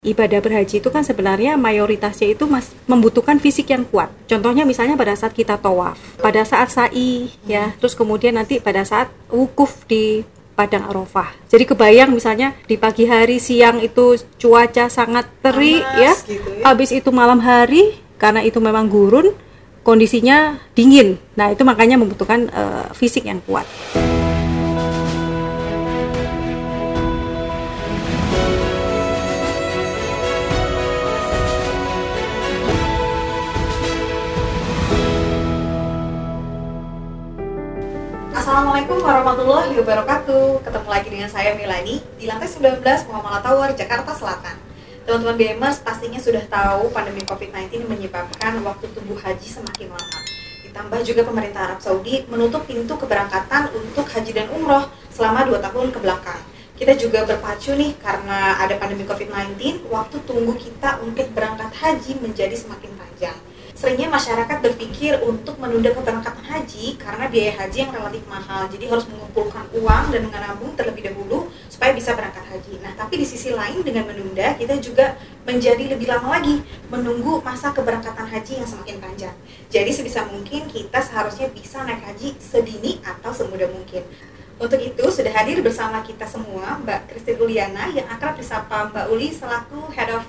ibadah berhaji itu kan sebenarnya mayoritasnya itu mas membutuhkan fisik yang kuat. Contohnya misalnya pada saat kita tawaf, pada saat sa'i ya, terus kemudian nanti pada saat wukuf di padang Arafah. Jadi kebayang misalnya di pagi hari siang itu cuaca sangat terik ya. gitu ya. Habis itu malam hari karena itu memang gurun kondisinya dingin. Nah, itu makanya membutuhkan eh, fisik yang kuat. Assalamualaikum warahmatullahi wabarakatuh. Ketemu lagi dengan saya Milani Di lantai 19 Muhammad Tower, Jakarta Selatan. Teman-teman BMers pastinya sudah tahu pandemi COVID-19 menyebabkan waktu tunggu haji semakin lama. Ditambah juga pemerintah Arab Saudi menutup pintu keberangkatan untuk haji dan umroh selama 2 tahun ke belakang kita juga berpacu nih karena ada pandemi COVID-19, waktu tunggu kita untuk berangkat haji menjadi semakin panjang. Seringnya masyarakat berpikir untuk menunda keberangkatan haji karena biaya haji yang relatif mahal, jadi harus mengumpulkan uang dan menabung terlebih dahulu supaya bisa berangkat haji. Nah, tapi di sisi lain dengan menunda, kita juga menjadi lebih lama lagi menunggu masa keberangkatan haji yang semakin panjang. Jadi sebisa mungkin kita seharusnya bisa naik haji sedini atau semudah mungkin. Untuk itu sudah hadir bersama kita semua Mbak Christine Uliana yang akrab disapa Mbak Uli selaku Head of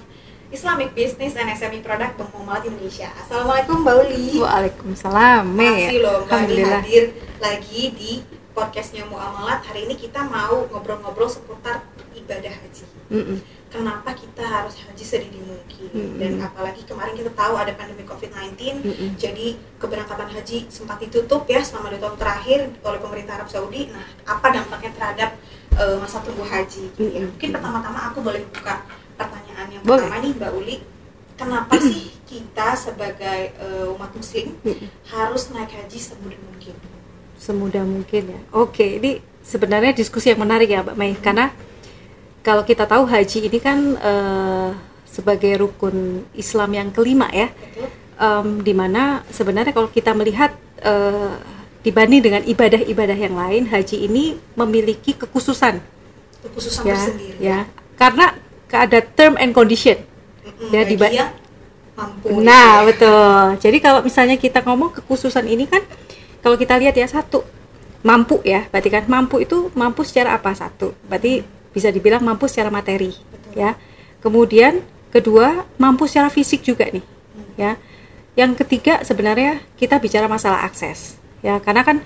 Islamic Business and SME Product Bank Indonesia. Assalamualaikum Mbak Uli. Waalaikumsalam. Makasih loh Mbak Uli hadir lagi di podcastnya Muamalat. Hari ini kita mau ngobrol-ngobrol seputar ibadah haji. Mm-mm. Kenapa kita harus haji sedini mungkin Mm-mm. dan apalagi kemarin kita tahu ada pandemi COVID-19 Mm-mm. jadi keberangkatan haji sempat ditutup ya selama dua tahun terakhir oleh pemerintah Arab Saudi. Nah, apa dampaknya terhadap eh, masa tunggu haji? Gitu ya. Mungkin pertama-tama aku boleh buka yang Boleh. pertama nih Mbak Uli. Kenapa sih kita sebagai eh, umat Muslim harus naik haji semudah mungkin? semudah mungkin ya. Oke, ini sebenarnya diskusi yang menarik ya, Mbak Mei, karena kalau kita tahu haji ini kan eh, sebagai rukun Islam yang kelima ya, Betul? em, di mana sebenarnya kalau kita melihat eh, dibanding dengan ibadah-ibadah yang lain, haji ini memiliki kekhususan Kekhususan ya, tersendiri. ya, karena ada term and condition. Mm-mm, Ya, yang mampu. Nah, gitu ya. betul. Jadi kalau misalnya kita ngomong kekhususan ini kan kalau kita lihat ya satu mampu ya, berarti kan mampu itu mampu secara apa satu? Berarti bisa dibilang mampu secara materi, Betul. ya. Kemudian kedua mampu secara fisik juga nih, ya. Yang ketiga sebenarnya kita bicara masalah akses, ya. Karena kan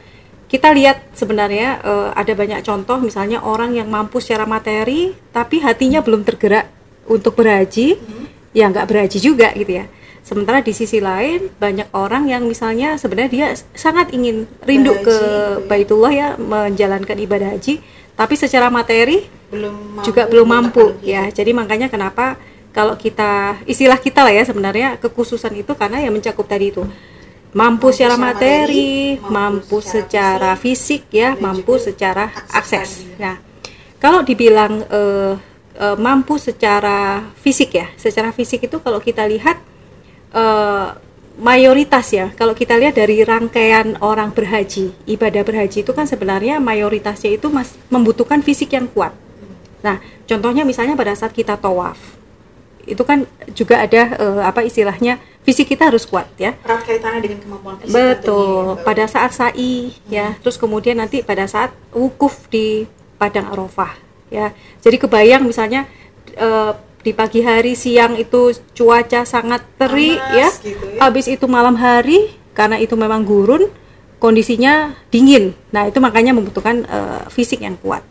kita lihat sebenarnya eh, ada banyak contoh misalnya orang yang mampu secara materi tapi hatinya belum tergerak untuk berhaji Hmm. ya nggak berhaji juga gitu ya. Sementara di sisi lain banyak orang yang misalnya sebenarnya dia sangat ingin rindu Berhaji, ke gitu ya. Baitullah ya menjalankan ibadah haji, tapi secara materi belum juga belum mampu ya. Jadi makanya kenapa kalau kita istilah kita lah ya sebenarnya kekhususan itu karena yang mencakup tadi itu mampu, secara materi, mampu, secara fisik, ya, mampu secara akses. Nah, kalau dibilang eh, eh, mampu secara fisik ya, secara fisik itu kalau kita lihat eh, mayoritas ya, kalau kita lihat dari rangkaian orang berhaji, ibadah berhaji itu kan sebenarnya mayoritasnya itu mas membutuhkan fisik yang kuat. Nah, contohnya misalnya pada saat kita tawaf, itu kan juga ada eh, apa istilahnya fisik kita harus kuat ya. erat kaitannya dengan kemampuan fisik Betul. tentunya ya, Mbak. Pada saat sa'i ya, terus kemudian nanti pada saat wukuf di padang Arafah ya. Jadi kebayang misalnya eh, di pagi hari siang itu cuaca sangat terik ya. gitu ya. Habis itu malam hari karena itu memang gurun kondisinya dingin. Nah, itu makanya membutuhkan eh, fisik yang kuat.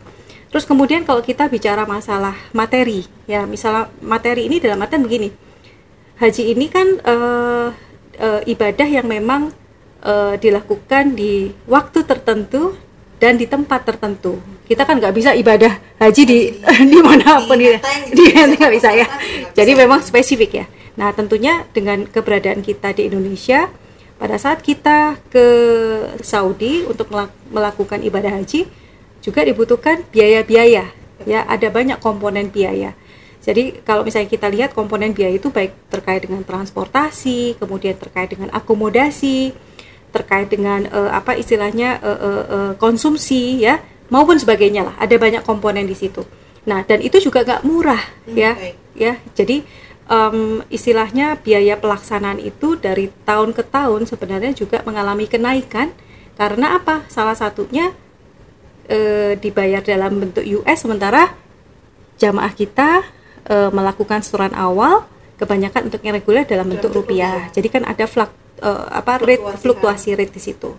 Terus kemudian kalau kita bicara masalah materi ya, misalnya materi ini dalam artian begini haji ini kan eh, eh, ibadah yang memang eh, dilakukan di waktu tertentu dan di tempat tertentu. Kita kan nggak bisa ibadah haji di di mana pun di ya. Di di Menteng nggak bisa ya. Jadi memang spesifik ya. Nah tentunya dengan keberadaan kita di Indonesia pada saat kita ke Saudi untuk melak- melakukan ibadah haji juga dibutuhkan biaya-biaya. Ya ada banyak komponen biaya. Jadi kalau misalnya kita lihat komponen biaya itu baik terkait dengan transportasi kemudian terkait dengan akomodasi terkait dengan eh, apa istilahnya eh, eh, eh, konsumsi ya maupun sebagainya lah. Ada banyak komponen di situ. Nah dan itu juga nggak murah Hmm, ya. ya. Jadi um, istilahnya biaya pelaksanaan itu dari tahun ke tahun sebenarnya juga mengalami kenaikan. Karena apa? Salah satunya e, dibayar dalam bentuk US sementara jamaah kita e, melakukan setoran awal kebanyakan untuk yang reguler dalam bentuk rupiah. Jadi kan ada fluk, e, apa rate fluktuasi rate di situ.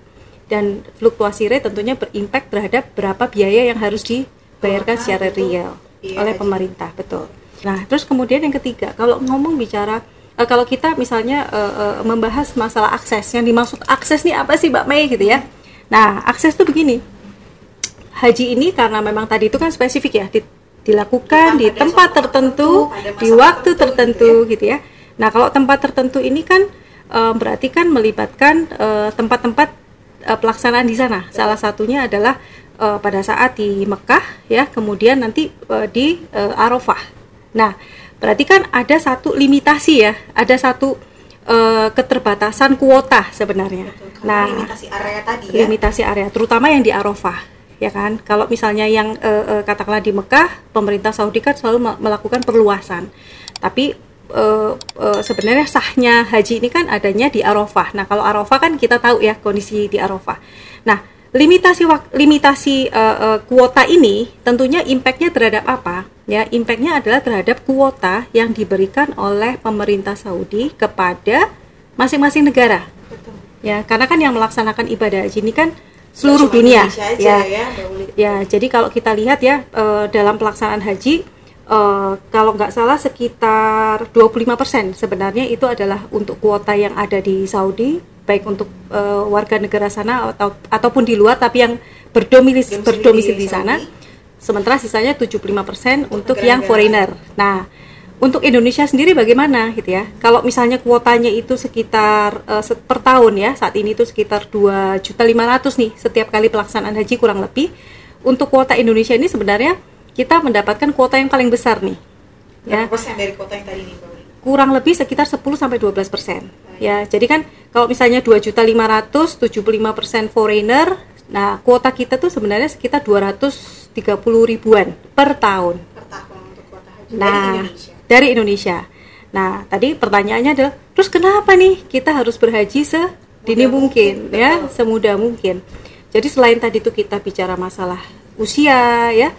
Dan fluktuasi rate tentunya berimpact terhadap berapa biaya yang harus dibayarkan secara real iya, oleh pemerintah, betul. Nah, terus kemudian yang ketiga, kalau ngomong bicara uh, kalau kita misalnya uh, uh, membahas masalah akses, yang dimaksud akses ini apa sih Mbak Mei gitu ya? Nah, akses itu begini. Haji ini karena memang tadi itu kan spesifik ya, di, dilakukan di tempat tertentu, di waktu tertentu gitu ya. gitu ya. Nah, kalau tempat tertentu ini kan uh, berarti kan melibatkan tempat-tempat uh, pelaksanaan di sana. Salah satunya adalah uh, pada saat di Mekah ya, kemudian nanti uh, di uh, Arafah Nah, berarti kan ada satu limitasi ya, ada satu uh, keterbatasan kuota sebenarnya. Betul, nah, limitasi area tadi ya. Limitasi area, terutama yang di Arafah, ya kan. Kalau misalnya yang uh, uh, katakanlah di Mekah, pemerintah Saudi kan selalu melakukan perluasan. Tapi uh, uh, sebenarnya sahnya haji ini kan adanya di Arafah. Nah, kalau Arafah kan kita tahu ya kondisi di Arafah. Nah, limitasi limitasi uh, uh, kuota ini tentunya impactnya terhadap apa? Ya, impactnya adalah terhadap kuota yang diberikan oleh pemerintah Saudi kepada masing-masing negara. Betul. Ya, karena kan yang melaksanakan ibadah haji ini kan seluruh dunia. ya, ya, ya. Jadi kalau kita lihat ya uh, dalam pelaksanaan haji uh, kalau nggak salah sekitar 25% sebenarnya itu adalah untuk kuota yang ada di Saudi baik untuk uh, warga negara sana atau ataupun di luar tapi yang berdomisili berdomisili di sana. Sementara sisanya 75% untuk, untuk yang foreigner. Nah, untuk Indonesia sendiri bagaimana gitu ya? Kalau misalnya kuotanya itu sekitar uh, per tahun ya, saat ini itu sekitar 2.500 nih setiap kali pelaksanaan haji kurang lebih. Untuk kuota Indonesia ini sebenarnya kita mendapatkan kuota yang paling besar nih. ya. persen dari kuota yang tadi nih, Kurang lebih sekitar 10 sampai 12 persen ya jadi kan kalau misalnya dua juta lima ratus tujuh puluh lima persen foreigner nah kuota kita tuh sebenarnya sekitar dua ratus tiga puluh ribuan per tahun per tahun untuk kuota haji nah dari Indonesia. Dari Indonesia. Nah tadi pertanyaannya adalah terus kenapa nih kita harus berhaji sedini mungkin, mungkin ya semudah mungkin? Jadi selain tadi itu kita bicara masalah usia ya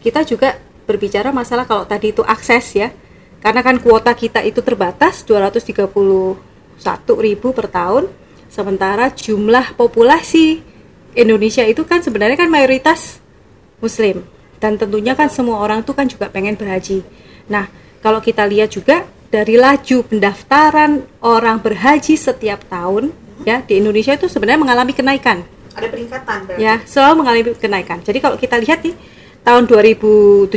kita juga berbicara masalah kalau tadi itu akses ya. Karena kan kuota kita itu terbatas 230 ribu per tahun sementara jumlah populasi Indonesia itu kan sebenarnya kan mayoritas muslim. Dan tentunya kan semua orang tuh kan juga pengen berhaji. Nah kalau kita lihat juga dari laju pendaftaran orang berhaji setiap tahun ya di Indonesia itu sebenarnya mengalami kenaikan ada peningkatan berarti. ya selalu mengalami kenaikan jadi kalau kita lihat nih tahun 2017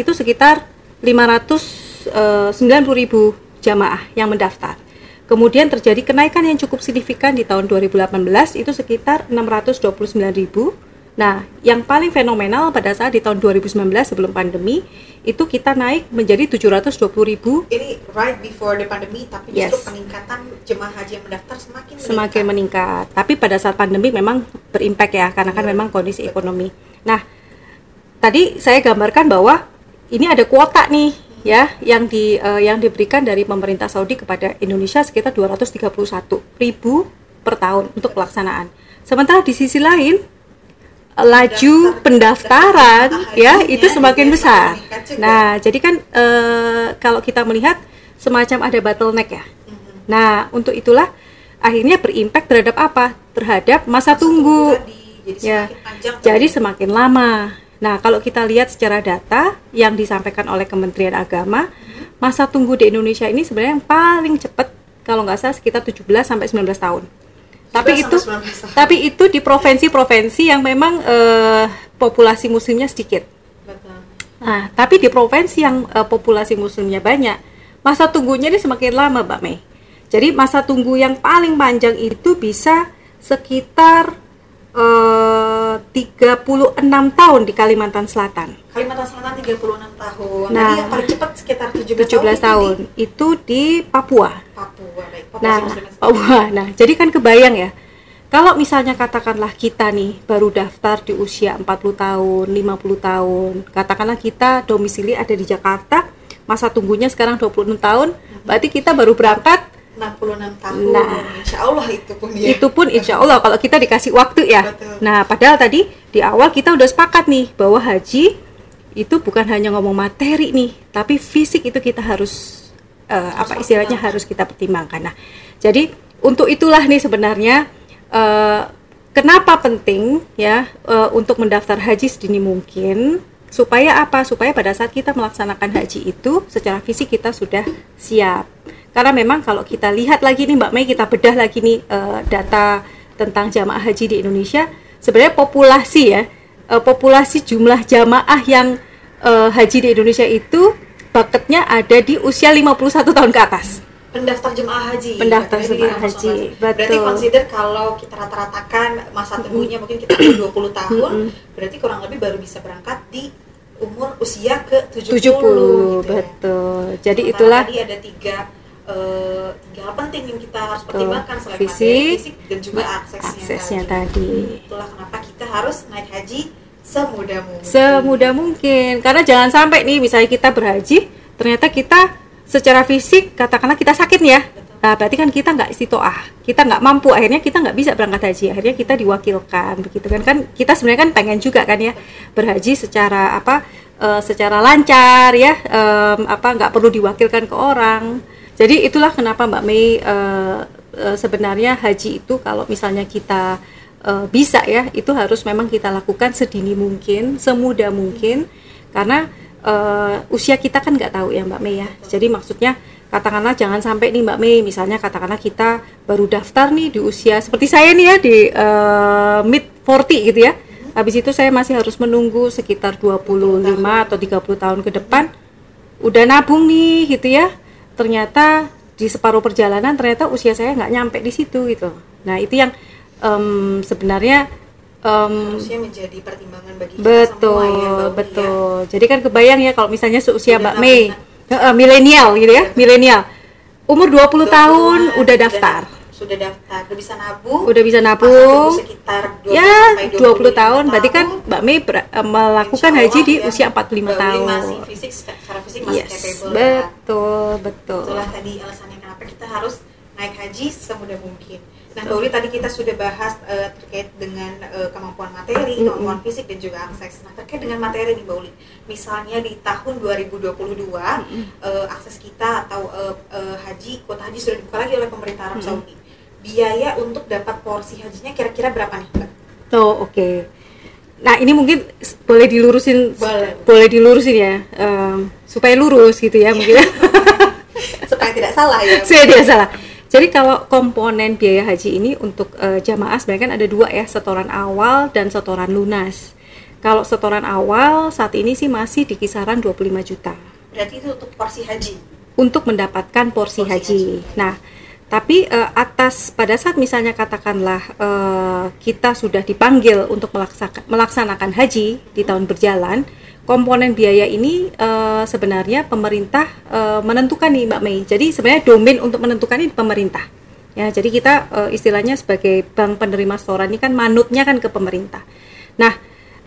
itu sekitar 590 eh, ribu jamaah yang mendaftar Kemudian terjadi kenaikan yang cukup signifikan di tahun 2018 itu sekitar 629 ribu. Nah, yang paling fenomenal pada saat di tahun 2019 sebelum pandemi itu kita naik menjadi 720 ribu. Ini right before the pandemi, tapi yes. justru peningkatan jemaah haji yang mendaftar semakin meningkat. Semakin meningkat. Tapi pada saat pandemi memang berimpact ya, karena kan iya, memang kondisi ekonomi. Nah, tadi saya gambarkan bahwa ini ada kuota nih ya yang di uh, yang diberikan dari pemerintah Saudi kepada Indonesia sekitar 231 ribu per tahun untuk pelaksanaan. Sementara di sisi lain laju pendaftaran ya itu semakin besar. Nah, jadi kan uh, kalau kita melihat semacam ada bottleneck ya. Nah, untuk itulah akhirnya berimpact terhadap apa? Terhadap masa tunggu. ya. Jadi semakin lama. Nah, kalau kita lihat secara data yang disampaikan oleh Kementerian Agama, masa tunggu di Indonesia ini sebenarnya yang paling cepat kalau nggak salah sekitar 17 sampai 19 tahun. Tapi itu tapi itu di provinsi-provinsi yang memang uh, populasi muslimnya sedikit. Nah, tapi di provinsi yang uh, populasi muslimnya banyak, masa tunggunya ini semakin lama, Mbak Mei. Jadi masa tunggu yang paling panjang itu bisa sekitar Eh, uh, 36 tahun di Kalimantan Selatan. Kalimantan Selatan 36 tahun. Nah, Tadi yang paling cepat sekitar 17, 17 tahun, tahun. Di... Itu di Papua. Papua, baik. Papua nah, Papua. Nah, jadi kan kebayang ya. Kalau misalnya katakanlah kita nih baru daftar di usia 40 tahun, 50 tahun, katakanlah kita domisili ada di Jakarta, masa tunggunya sekarang 26 tahun, berarti kita baru berangkat 66 tahun. Nah. Insya Allah itu pun ya. itu pun insya Allah kalau kita dikasih waktu ya. Betul. Nah, padahal tadi di awal kita udah sepakat nih bahwa haji itu bukan hanya ngomong materi nih, tapi fisik itu kita harus eh, apa istilahnya harus kita pertimbangkan. Nah, jadi untuk itulah nih sebenarnya eh, kenapa penting ya eh, untuk mendaftar haji sedini mungkin supaya apa? Supaya pada saat kita melaksanakan haji itu secara fisik kita sudah siap. Karena memang kalau kita lihat lagi nih Mbak Mei kita bedah lagi nih eh, data tentang jamaah haji di Indonesia, sebenarnya populasi ya eh, populasi jumlah jamaah yang eh, haji di Indonesia itu bucketnya ada di usia 51 tahun ke atas. pendaftar jemaah haji. Pendaftar jemaah haji, betul. Berarti consider kalau kita rata-ratakan masa tunggunya mungkin kita umur 20 tahun, berarti kurang lebih baru bisa berangkat di umur usia ke 70. 70 gitu ya. betul. Jadi Sementara itulah tadi ada tiga eh, tiga hal penting yang kita harus Betul. pertimbangkan selain Fisik, fisik dan juga aksesnya, aksesnya tadi. tadi. Itulah kenapa kita harus naik haji semudah mungkin. semudah mungkin. Karena jangan sampai nih misalnya kita berhaji, ternyata kita secara fisik katakanlah kita sakit ya. Nah, berarti kan kita nggak istitoah, kita nggak mampu, akhirnya kita nggak bisa berangkat haji, akhirnya kita diwakilkan, begitu kan? Kan kita sebenarnya kan pengen juga kan ya berhaji secara apa, eh, secara lancar ya, em, apa nggak perlu diwakilkan ke orang. Jadi itulah kenapa Mbak Mei eh, sebenarnya haji itu kalau misalnya kita eh, bisa ya, itu harus memang kita lakukan sedini mungkin, semudah mungkin, karena eh, usia kita kan nggak tahu ya Mbak Mei ya. Jadi maksudnya katakanlah jangan sampai nih Mbak Mei, misalnya katakanlah kita baru daftar nih di usia seperti saya nih ya di eh, mid 40 gitu ya. Habis itu saya masih harus menunggu sekitar 25 atau 30 tahun ke depan. Udah nabung nih gitu ya. Ternyata di separuh perjalanan ternyata usia saya nggak nyampe di situ gitu. Nah itu yang em, sebenarnya harusnya menjadi pertimbangan bagi kita betul semua ya, Mbak ya. betul jadi kan kebayang ya kalau misalnya seusia Mbak Mei eh, milenial gitu ya milenial. Umur 20 tahun 20-an, udah daftar. sudah daftar udah bisa nabung. Udah bisa nabung. sekitar 20 ya sampai 20 tahun. Berarti kan Mbak Mei ber- eh, melakukan Insya haji Allah di ya, usia 45 Mbak Uli tahun. masih fisik secara fisik masih yes capable ya. betul betul. Itulah tadi alasannya kenapa kita harus naik haji semudah mungkin nah Mbak Uli tadi kita sudah bahas eh, terkait dengan eh, kemampuan materi Mm-mm. kemampuan fisik dan juga akses nah terkait dengan materi nih Mbak Uli misalnya di tahun 2022 eh, akses kita atau eh, eh, haji kuota haji sudah dibuka lagi oleh pemerintah Arab Mm-mm. Saudi biaya untuk dapat porsi hajinya kira-kira berapa nih Mbak? Oh oke. Nah ini mungkin boleh dilurusin, Boleh. boleh dilurusin ya, em, supaya lurus gitu ya mungkin. supaya tidak salah ya Saya tidak salah. Jadi kalau komponen biaya haji ini untuk eh, jamaah sebenarnya kan ada dua ya, setoran awal dan setoran lunas. Kalau setoran awal saat ini sih masih di kisaran 25 juta berarti itu untuk porsi haji untuk mendapatkan porsi, Porsi haji. haji. Nah, tapi eh, atas pada saat misalnya katakanlah eh, kita sudah dipanggil untuk melaksanakan, melaksanakan haji di tahun berjalan, komponen biaya ini eh, sebenarnya pemerintah eh, menentukan nih Mbak Mei. Jadi sebenarnya domain untuk menentukan ini pemerintah. Ya, jadi kita eh, istilahnya sebagai bank penerima setoran ini kan manutnya kan ke pemerintah. Nah,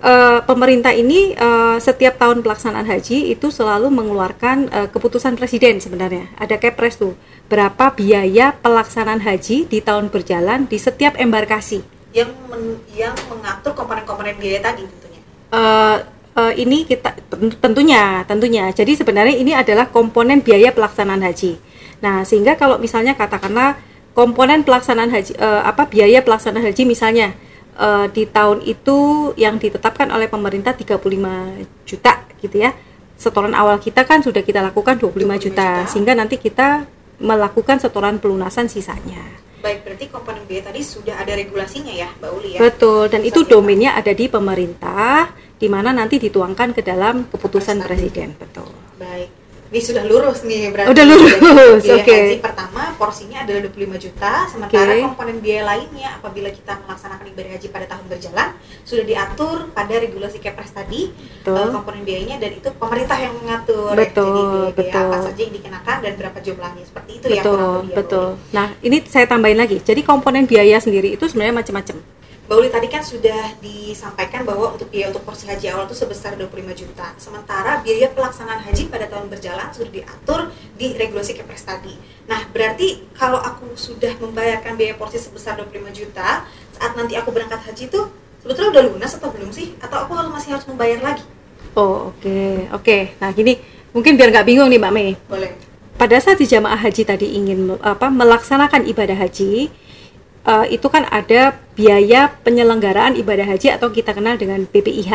eh, pemerintah ini eh, setiap tahun pelaksanaan haji itu selalu mengeluarkan eh, keputusan presiden sebenarnya. Ada kepres tuh berapa biaya pelaksanaan haji di tahun berjalan di setiap embarkasi. yang men- yang mengatur komponen-komponen biaya tadi tentunya Eh, eh, ini kita ten- tentunya tentunya. Jadi sebenarnya ini adalah komponen biaya pelaksanaan haji. Nah, sehingga kalau misalnya katakanlah komponen pelaksanaan haji eh, apa biaya pelaksanaan haji misalnya eh, di tahun itu yang ditetapkan oleh pemerintah 35 juta gitu ya. Setoran awal kita kan sudah kita lakukan 25, 25 juta, juta. sehingga nanti kita melakukan setoran pelunasan sisanya. baik berarti komponen biaya tadi sudah ada regulasinya ya Mbak Uli ya Betul, dan itu Bisa domainnya ada di pemerintah, di mana nanti dituangkan ke dalam keputusan presiden. Betul. baik ini sudah lurus nih berarti Udah lurus, oke. haji pertama porsinya adalah 25 juta sementara Oke. komponen biaya lainnya apabila kita melaksanakan ibadah haji pada tahun berjalan sudah diatur pada regulasi Kepres tadi Betul. eh, komponen biayanya dan itu pemerintah yang mengatur Betul, ya. jadi biaya, biaya apa betul. saja yang dikenakan dan berapa jumlahnya seperti itu ya kurang betul, lebih ya, betul. Uli. Nah, ini saya tambahin lagi. Jadi komponen biaya sendiri itu sebenarnya macam-macam. Mbak Uli tadi kan sudah disampaikan bahwa untuk biaya untuk porsi haji awal itu sebesar 25 juta. Sementara biaya pelaksanaan haji pada tahun berjalan sudah diatur di regulasi Kepres tadi. Nah, berarti kalau aku sudah membayarkan biaya porsi sebesar 25 juta, saat nanti aku berangkat haji itu sebetulnya udah lunas atau belum sih? Atau aku harus masih harus membayar lagi? Oh, oke. Okay. Oke. Okay. Nah, gini mungkin biar nggak bingung nih Mbak Mei. Boleh. Pada saat di jamaah haji tadi ingin apa melaksanakan ibadah haji, uh, itu kan ada biaya penyelenggaraan ibadah haji atau kita kenal dengan BPIH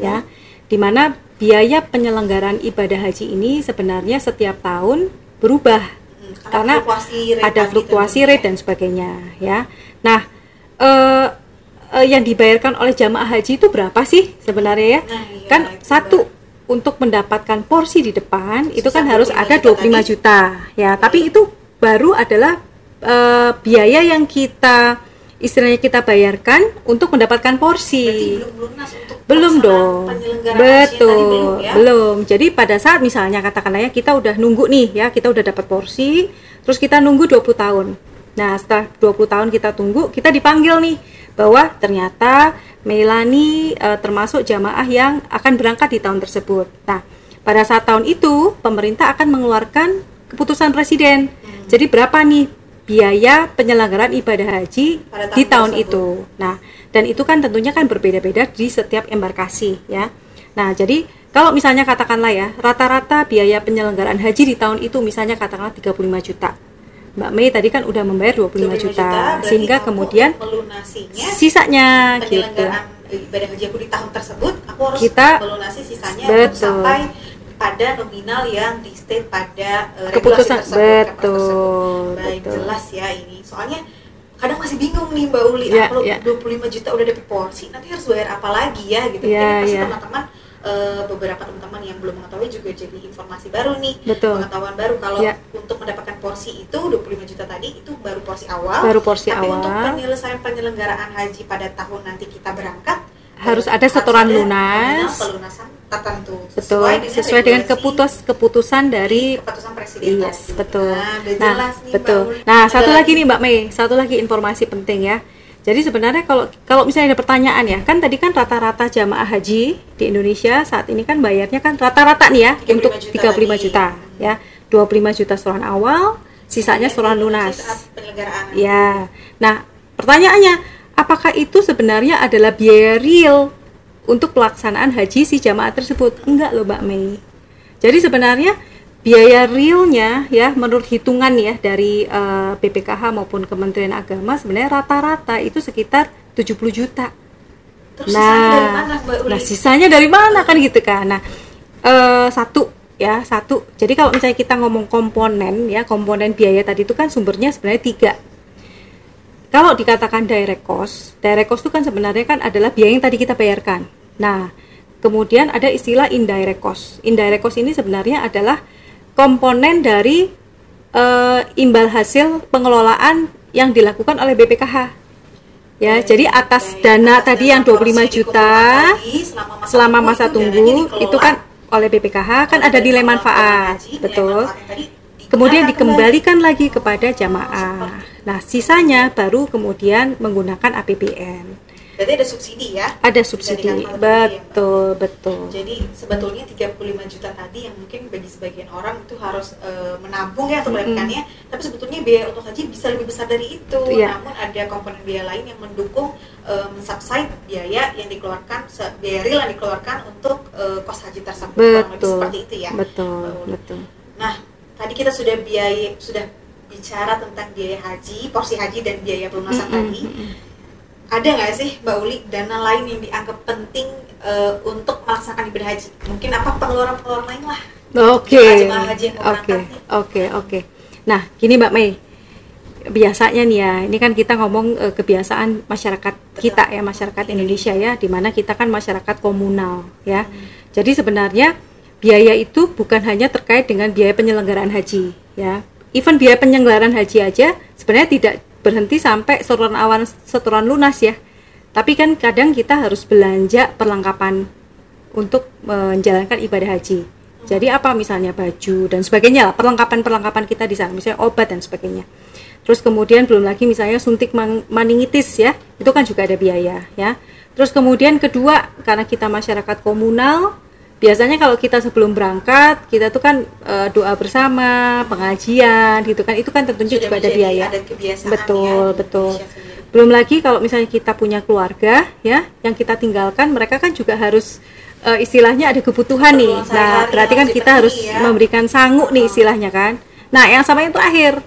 ya. Di mana biaya penyelenggaraan ibadah haji ini sebenarnya setiap tahun berubah Hmm, karena fluktuasi ada fluktuasi rate dan sebagainya ya. Nah eh, eh, yang dibayarkan oleh jamaah haji itu berapa sih sebenarnya ya? Nah, iya, kan itu satu untuk mendapatkan porsi di depan itu kan harus 25 ada juta 25 tadi. juta ya. Tapi itu baru adalah eh, biaya yang kita istilahnya kita bayarkan untuk mendapatkan porsi. Berarti belum lunas untuk belum dong. betul belum ya? belum. Jadi pada saat misalnya katakanlah ya kita udah nunggu nih ya kita udah dapat porsi terus kita nunggu 20 tahun. Nah setelah 20 tahun kita tunggu kita dipanggil nih bahwa ternyata Melani eh, termasuk jamaah yang akan berangkat di tahun tersebut. Nah pada saat tahun itu pemerintah akan mengeluarkan keputusan presiden. Hmm. jadi berapa nih biaya penyelenggaraan ibadah haji Pada di tahun tahun tersebut. itu Nah, dan itu kan tentunya kan berbeda-beda di setiap embarkasi ya. Nah, jadi kalau misalnya katakanlah ya, rata-rata biaya penyelenggaraan haji di tahun itu misalnya katakanlah 35 juta. Mbak Mei tadi kan udah membayar 25, 25 juta, berarti sehingga kemudian sisanya gitu. ibadah haji aku di tahun tersebut aku harus Kita- melunasi sisanya Betul. sampai pada nominal yang di state pada uh, Keputusan tersebut, betul, tersebut. Baik, betul. jelas ya ini. Soalnya kadang masih bingung nih Mbak Uli, Ya, ah, kalau ya. 25 juta udah dapet porsi, nanti harus bayar apa lagi ya gitu. Ya, Mungkin pasti ya. teman-teman eh, beberapa teman-teman yang belum mengetahui juga jadi informasi baru nih. Betul. Pengetahuan baru kalau Ya. untuk mendapatkan porsi itu 25 juta tadi itu baru porsi awal. Baru porsi tapi untuk awal. penyelesaian penyelenggaraan haji pada tahun nanti kita berangkat Harus eh, ada setoran ada lunas. pelunasan tertentu Betul, sesuai dengan keputus keputusan dari keputusan presiden Yes, tadi. betul. Nah, Nah, nih, betul. Mbak. Nah, satu lagi nih Mbak Mei, satu lagi informasi penting ya. Jadi sebenarnya kalau kalau misalnya ada pertanyaan ya, kan tadi kan rata-rata jamaah haji di Indonesia saat ini kan bayarnya kan rata-rata nih ya 35 untuk juta 35 tadi. juta ya. 25 juta setoran awal, sisanya dilunasi lunas. Ya. Nah, pertanyaannya, apakah itu sebenarnya adalah biaya real untuk pelaksanaan haji si jamaah tersebut? Enggak loh, Mbak Mei. Jadi sebenarnya biaya realnya ya menurut hitungan ya dari eh, BPKH maupun Kementerian Agama sebenarnya rata-rata itu sekitar 70 juta. Terus sisanya dari mana Nah, Mbak Uli? nah sisanya dari mana kan gitu kan? Nah, eh, satu ya satu. Jadi kalau misalnya kita ngomong komponen ya komponen biaya tadi itu kan sumbernya sebenarnya tiga. Kalau dikatakan direct cost, direct cost itu kan sebenarnya kan adalah biaya yang tadi kita bayarkan. Nah, kemudian ada istilah indirect cost. Indirect cost ini sebenarnya adalah komponen dari eh, imbal hasil pengelolaan yang dilakukan oleh BPKH. Ya, Baik, jadi atas baik. dana Atas tadi dana yang 25 porsi juta tadi selama masa selama tunggu masa itu tunggu itu kan oleh BPKH kan ada nilai manfaat, haji, nilai betul. manfaat yang tadi Kemudian kembali. dikembalikan lagi kepada jamaah. seperti Nah, sisanya baru kemudian menggunakan APBN. Berarti ada subsidi ya? Ada subsidi. seperti itu ya? Betul, betul. Jadi sebetulnya 35 juta tadi yang mungkin bagi sebagian orang itu harus eh, menabung ya untuk melakukannya, tapi sebetulnya biaya untuk haji bisa lebih besar dari itu. Iya. Namun ada komponen biaya lain yang mendukung eh, mensubside biaya yang dikeluarkan biaya real yang dikeluarkan untuk eh, kos haji tersebut. Kurang lebih Betul. seperti itu ya. Betul, Uli. betul. Nah, tadi kita sudah biaya sudah bicara tentang biaya haji, porsi haji dan biaya pelunasan Mm-mm, tadi. Ada nggak sih Mbak Uli dana lain yang dianggap penting eh, untuk melaksanakan ibadah haji? Mungkin apa pengeluaran-pengeluaran lain lah? Oke, oke, oke, oke. Nah, gini Mbak Mei, biasanya nih ya, ini kan kita ngomong eh, kebiasaan masyarakat kita ya, masyarakat Indonesia ya, di mana kita kan masyarakat komunal ya. Jadi sebenarnya biaya itu bukan hanya terkait dengan biaya penyelenggaraan haji ya. Even biaya penyelenggaraan haji aja sebenarnya tidak berhenti sampai setoran awal setoran lunas ya. Tapi kan kadang kita harus belanja perlengkapan untuk menjalankan ibadah haji Jadi apa misalnya baju dan sebagainya, lah, perlengkapan-perlengkapan kita di sana, misalnya obat dan sebagainya. Terus kemudian belum lagi misalnya suntik meningitis ya, itu kan juga ada biaya ya. Terus kemudian kedua, karena kita masyarakat komunal, biasanya kalau kita sebelum berangkat, kita tuh kan eh, doa bersama, pengajian gitu kan, itu kan tentunya Sudah juga ada menjadi biaya. Betul, ya betul. Sendiri. Belum lagi kalau misalnya kita punya keluarga ya, yang kita tinggalkan, mereka kan juga harus eh, istilahnya ada kebutuhan nih. Nah, berarti kan kita harus ya. memberikan sangu nih istilahnya kan. Nah, yang sama yang terakhir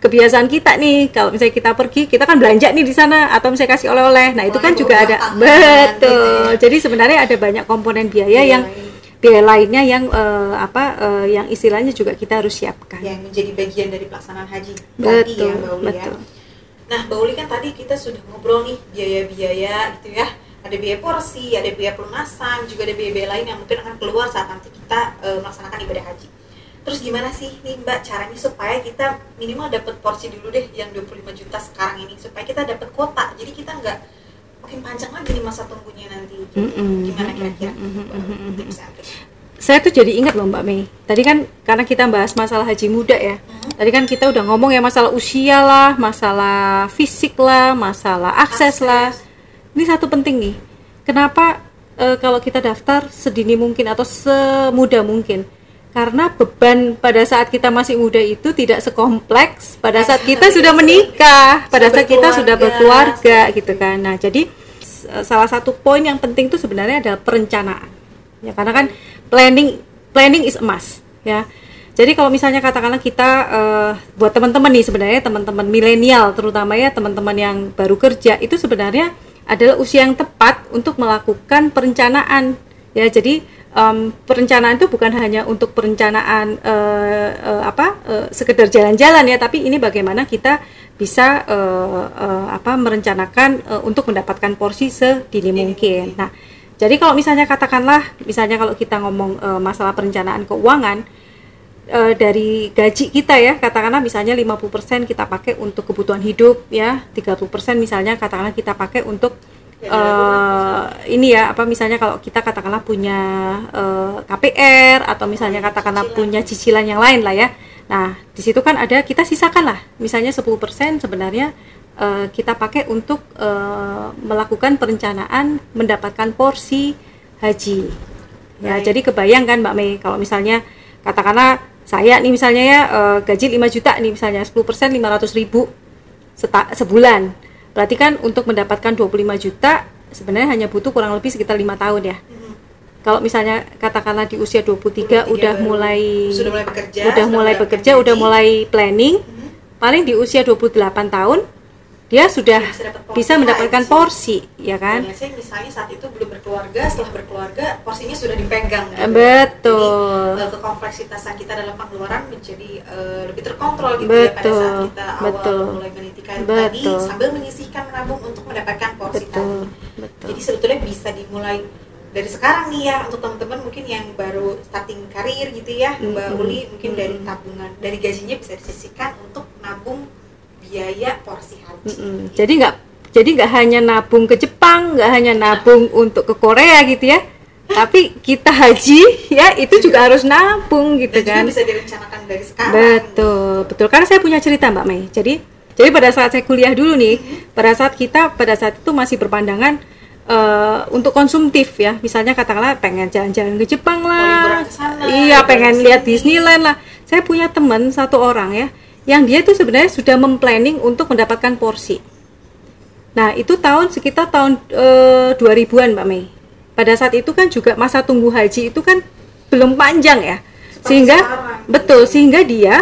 kebiasaan kita nih kalau misalnya kita pergi kita kan belanja nih di sana atau misalnya kasih oleh-oleh nah itu kan juga ada betul gitu ya. jadi sebenarnya ada banyak komponen biaya Biaya yang lain. biaya lainnya yang eh, apa eh, yang istilahnya juga kita harus siapkan yang menjadi bagian dari pelaksanaan haji tadi betul ya Mbak Uli betul ya. Nah, Mbak Uli kan tadi kita sudah ngobrol nih biaya-biaya gitu ya. Ada biaya porsi, ada biaya pelunasan, juga ada biaya-biaya lain yang mungkin akan keluar saat nanti kita eh, melaksanakan ibadah haji. Terus gimana sih nih Mbak caranya supaya kita minimal dapat porsi dulu deh yang 25 juta sekarang ini supaya kita dapat kuota. Jadi kita nggak makin panjang lagi nih masa tunggunya nanti. Gimana kira-kira tips and saya tuh jadi ingat loh Mbak Mei. Tadi kan karena kita bahas masalah haji muda ya. Hmm. Tadi kan kita udah ngomong ya masalah usia lah, masalah fisik lah, masalah akses, lah. Ini satu penting nih. Kenapa eh, kalau kita daftar sedini mungkin atau semudah mungkin? Karena beban pada saat kita masih muda itu tidak sekompleks pada saat kita sudah menikah, pada saat kita sudah berkeluarga gitu kan. Nah, jadi salah satu poin yang penting itu sebenarnya adalah perencanaan. Ya, karena kan planning planning is a must, ya. Jadi kalau misalnya katakanlah kita eh, buat teman-teman nih sebenarnya teman-teman milenial terutama ya teman-teman yang baru kerja itu sebenarnya adalah usia yang tepat untuk melakukan perencanaan ya jadi em, perencanaan itu bukan hanya untuk perencanaan eh, eh, apa eh, sekedar jalan-jalan ya tapi ini bagaimana kita bisa eh, eh, apa merencanakan eh, untuk mendapatkan porsi sedini mungkin. nah jadi kalau misalnya katakanlah misalnya kalau kita ngomong eh, masalah perencanaan keuangan eh, dari gaji kita ya katakanlah misalnya 50% kita pakai untuk kebutuhan hidup ya 30% misalnya katakanlah kita pakai untuk Ya, eh, ini ya apa misalnya kalau kita katakanlah punya eh, KPR atau misalnya katakanlah Cicilan. punya cicilan yang lain lah ya. Nah di situ kan ada kita sisakan lah. Misalnya 10% sebenarnya eh, kita pakai untuk eh, melakukan perencanaan mendapatkan porsi haji. Ya Baik. jadi kebayang kan Mbak Mei? Kalau misalnya katakanlah saya nih misalnya ya eh, gaji 5 juta nih misalnya 10% 500 ribu seta- sebulan berarti kan untuk mendapatkan 25 juta sebenarnya hanya butuh kurang lebih sekitar lima tahun ya Mhm. kalau misalnya katakanlah di usia 23, 23 udah baru mulai sudah mulai bekerja, udah sudah mulai bekerja udah mulai planning Mhm. paling di usia 28 tahun dia sudah Bisa bisa mendapatkan porsi ya kan Biasanya misalnya saat itu belum berkeluarga, setelah berkeluarga porsinya sudah dipegang. gitu. betul Jadi eh, kekompleksitasan kita dalam pengeluaran menjadi eh, lebih terkontrol gitu ya pada saat Betul, kita awal betul. mulai meniti karir tadi Betul. sambil menyisihkan menabung untuk mendapatkan porsi betul tadi. betul Jadi sebetulnya bisa dimulai dari sekarang nih ya untuk teman-teman mungkin yang baru starting karir gitu ya Mbak Mm-mm. Uli mungkin dari tabungan dari gajinya bisa disisihkan untuk nabung biaya porsi haji. Mm-mm. jadi nggak jadi nggak hanya nabung ke Jepang nggak hanya nabung untuk ke Korea gitu ya tapi kita haji ya itu juga harus nabung gitu Dan juga kan bisa direncanakan dari sekarang. Betul, betul. Karena saya punya cerita Mbak Mei. Jadi, jadi pada saat saya kuliah dulu nih, pada saat kita pada saat itu masih berpandangan eh, untuk konsumtif ya. Misalnya katakanlah pengen jalan-jalan ke Jepang lah. iya, liburan pengen lihat. Disneyland lah. Saya punya teman satu orang ya, yang dia itu sebenarnya sudah memplanning untuk mendapatkan porsi. Nah, itu tahun sekitar tahun eh, 2000-an Mbak Mei. Pada saat itu kan juga masa tunggu haji itu kan belum panjang ya. Seperti sehingga sekarang. betul, sehingga dia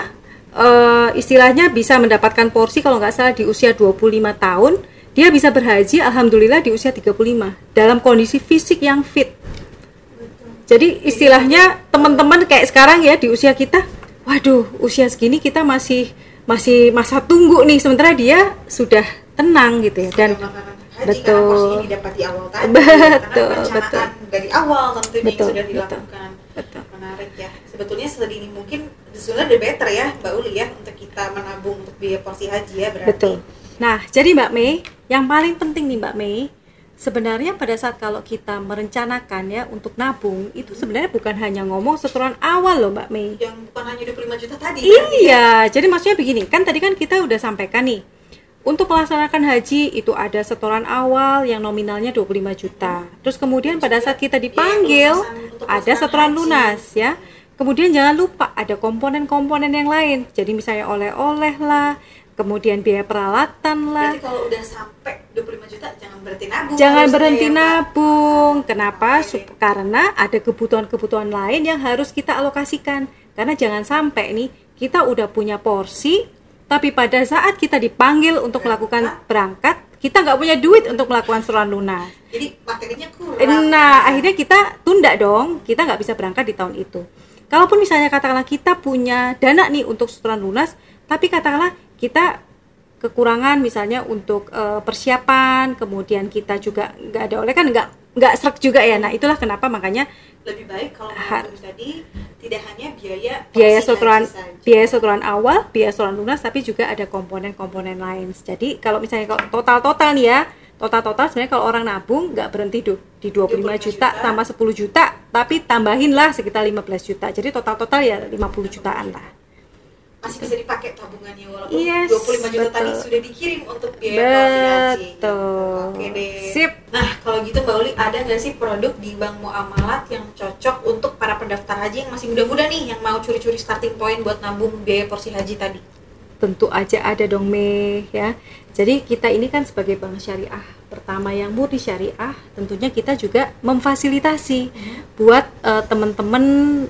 eh, istilahnya bisa mendapatkan porsi kalau nggak salah di usia 25 tahun, dia bisa berhaji alhamdulillah di usia 35 dalam kondisi fisik yang fit. Jadi istilahnya teman-teman kayak sekarang ya di usia kita, waduh usia segini kita masih masih masa tunggu nih sementara dia sudah tenang gitu ya dan haji betul. porsinya didapat di awal tadi Betul, betul. dari awal tentunya Betul, sudah betul. dilakukan betul. menarik ya sebetulnya sedini mungkin sebenarnya udah better ya Mbak Uli ya untuk kita menabung untuk biaya porsi haji ya berarti Betul. Nah, jadi Mbak Mei, yang paling penting nih Mbak Mei, sebenarnya pada saat kalau kita merencanakan ya untuk nabung itu sebenarnya bukan hanya ngomong setoran awal loh Mbak Mei. yang bukan hanya 25 juta tadi kan? Iya, jadi maksudnya begini, kan tadi kan kita udah sampaikan nih. Untuk melaksanakan haji itu ada setoran awal yang nominalnya 25 juta. Terus kemudian pada saat kita dipanggil pelunasan untuk ada setoran haji. lunas ya. Kemudian jangan lupa ada komponen-komponen yang lain. Jadi misalnya oleh-oleh lah, kemudian biaya peralatan lah. berarti kalau udah sampai 25 juta jangan berhenti nabung Jangan berhenti ya, nabung. Kenapa? Sup- Karena ada kebutuhan-kebutuhan lain yang harus kita alokasikan. Karena jangan sampai nih kita udah punya porsi, tapi pada saat kita dipanggil untuk melakukan berangkat, kita nggak punya duit untuk melakukan setoran lunas. jadi materinya kurang Nah, akhirnya kita tunda dong. Kita nggak bisa berangkat di tahun itu. Kalaupun misalnya katakanlah kita punya dana nih untuk setoran lunas, tapi katakanlah kita kekurangan misalnya untuk eh, persiapan, kemudian kita juga nggak ada oleh kan nggak nggak serak juga ya. Nah, itulah kenapa makanya lebih baik kalau menabung tadi tidak hanya biaya biaya saja. biaya setoran awal, biaya setoran lunas, tapi juga ada komponen-komponen lain. Jadi kalau misalnya kalau total-total nih ya, total-total sebenarnya kalau orang nabung nggak berhenti du- di 25 juta, 25 juta. tambah 10 juta, tapi tambahin lah sekitar 15 juta. Jadi total-total ya 50 jutaan lah. Masih bisa dipakai tabungannya walaupun Yes, 25 juta tadi betul. sudah dikirim untuk biaya haji. Betul. Oke deh. Sip. Nah, kalau gitu Mbak Uli ada nggak sih produk di bank muamalat yang cocok untuk para pendaftar haji yang masih muda-muda nih yang mau curi-curi starting point buat nabung biaya porsi haji tadi? Tentu aja ada dong Mei ya. Jadi kita ini kan sebagai bank syariah pertama yang murni syariah, tentunya kita juga memfasilitasi buat eh, teman-teman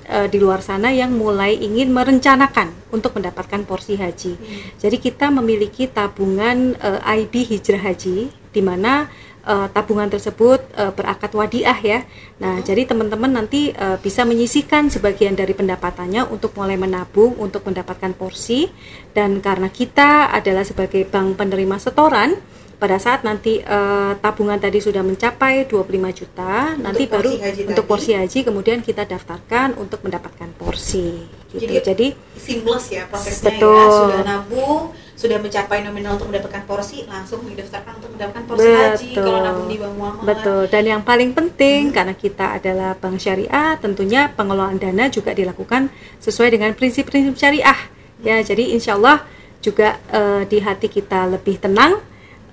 eh, di luar sana yang mulai ingin merencanakan untuk mendapatkan porsi haji. Jadi kita memiliki tabungan eh, IB Hijrah Haji di mana eh, tabungan tersebut eh, berakad wadiah ya. Nah, jadi teman-teman nanti eh, bisa menyisihkan sebagian dari pendapatannya untuk mulai menabung untuk mendapatkan porsi dan karena kita adalah sebagai bank penerima setoran pada saat nanti eh, tabungan tadi sudah mencapai 25 juta, nanti porsi baru haji untuk tadi. porsi haji kemudian kita daftarkan untuk mendapatkan porsi gitu. Jadi- Jadi, Seamless ya prosesnya ya. Betul. Sudah nabung, sudah mencapai nominal untuk mendapatkan porsi, langsung didaftarkan untuk mendapatkan porsi haji Betul. kalau nabung di bank muamalat. Betul. Dan yang paling penting karena kita adalah bank syariah, tentunya pengelolaan dana juga dilakukan sesuai dengan prinsip-prinsip syariah. Ya, jadi insya Allah juga eh, di hati kita lebih tenang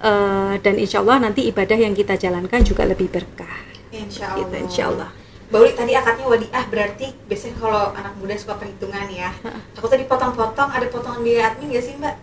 eh, dan insya Allah nanti ibadah yang kita jalankan juga lebih berkah. Insya Gitu, Allah. insya Allah. Mbak Uli tadi akadnya wadiah berarti biasanya kalau anak muda suka perhitungan ya. Aku tadi potong-potong ada potongan biaya admin gak sih Mbak?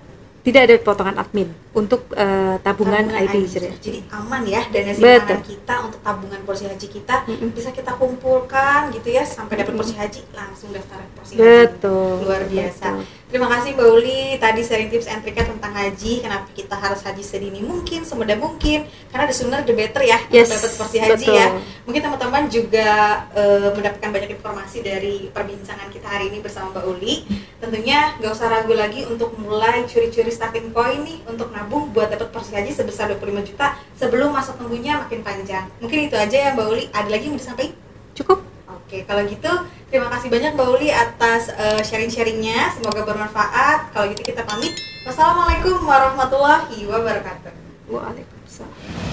Tidak ada potongan admin untuk eh, tabungan, Tabungan haji. Hijrah. Jadi aman ya dana simpanan kita untuk tabungan porsi haji kita Mm-mm. bisa kita kumpulkan gitu ya sampai dapat porsi haji langsung daftar porsi Betul. haji. Luar biasa. Betul. Terima kasih Mbak Uli tadi sharing tips and triknya tentang haji. Kenapa kita harus haji sedini mungkin, semudah mungkin. Karena the sooner the better ya Yes, dapat porsi haji betul. ya. Mungkin teman-teman juga eh, mendapatkan banyak informasi dari perbincangan kita hari ini bersama Mbak Uli. Tentunya nggak usah ragu lagi untuk mulai curi-curi starting point nih untuk nabung buat dapat porsi haji sebesar 25 juta sebelum masa tunggunya makin panjang. Mungkin itu aja ya Mbak Uli. Ada lagi yang mau disampaikan? Cukup. Oke, kalau gitu terima kasih banyak Mbak Uli atas eh, sharing-sharingnya. Semoga bermanfaat. Kalau gitu kita pamit. Wassalamualaikum warahmatullahi wabarakatuh. Waalaikumsalam.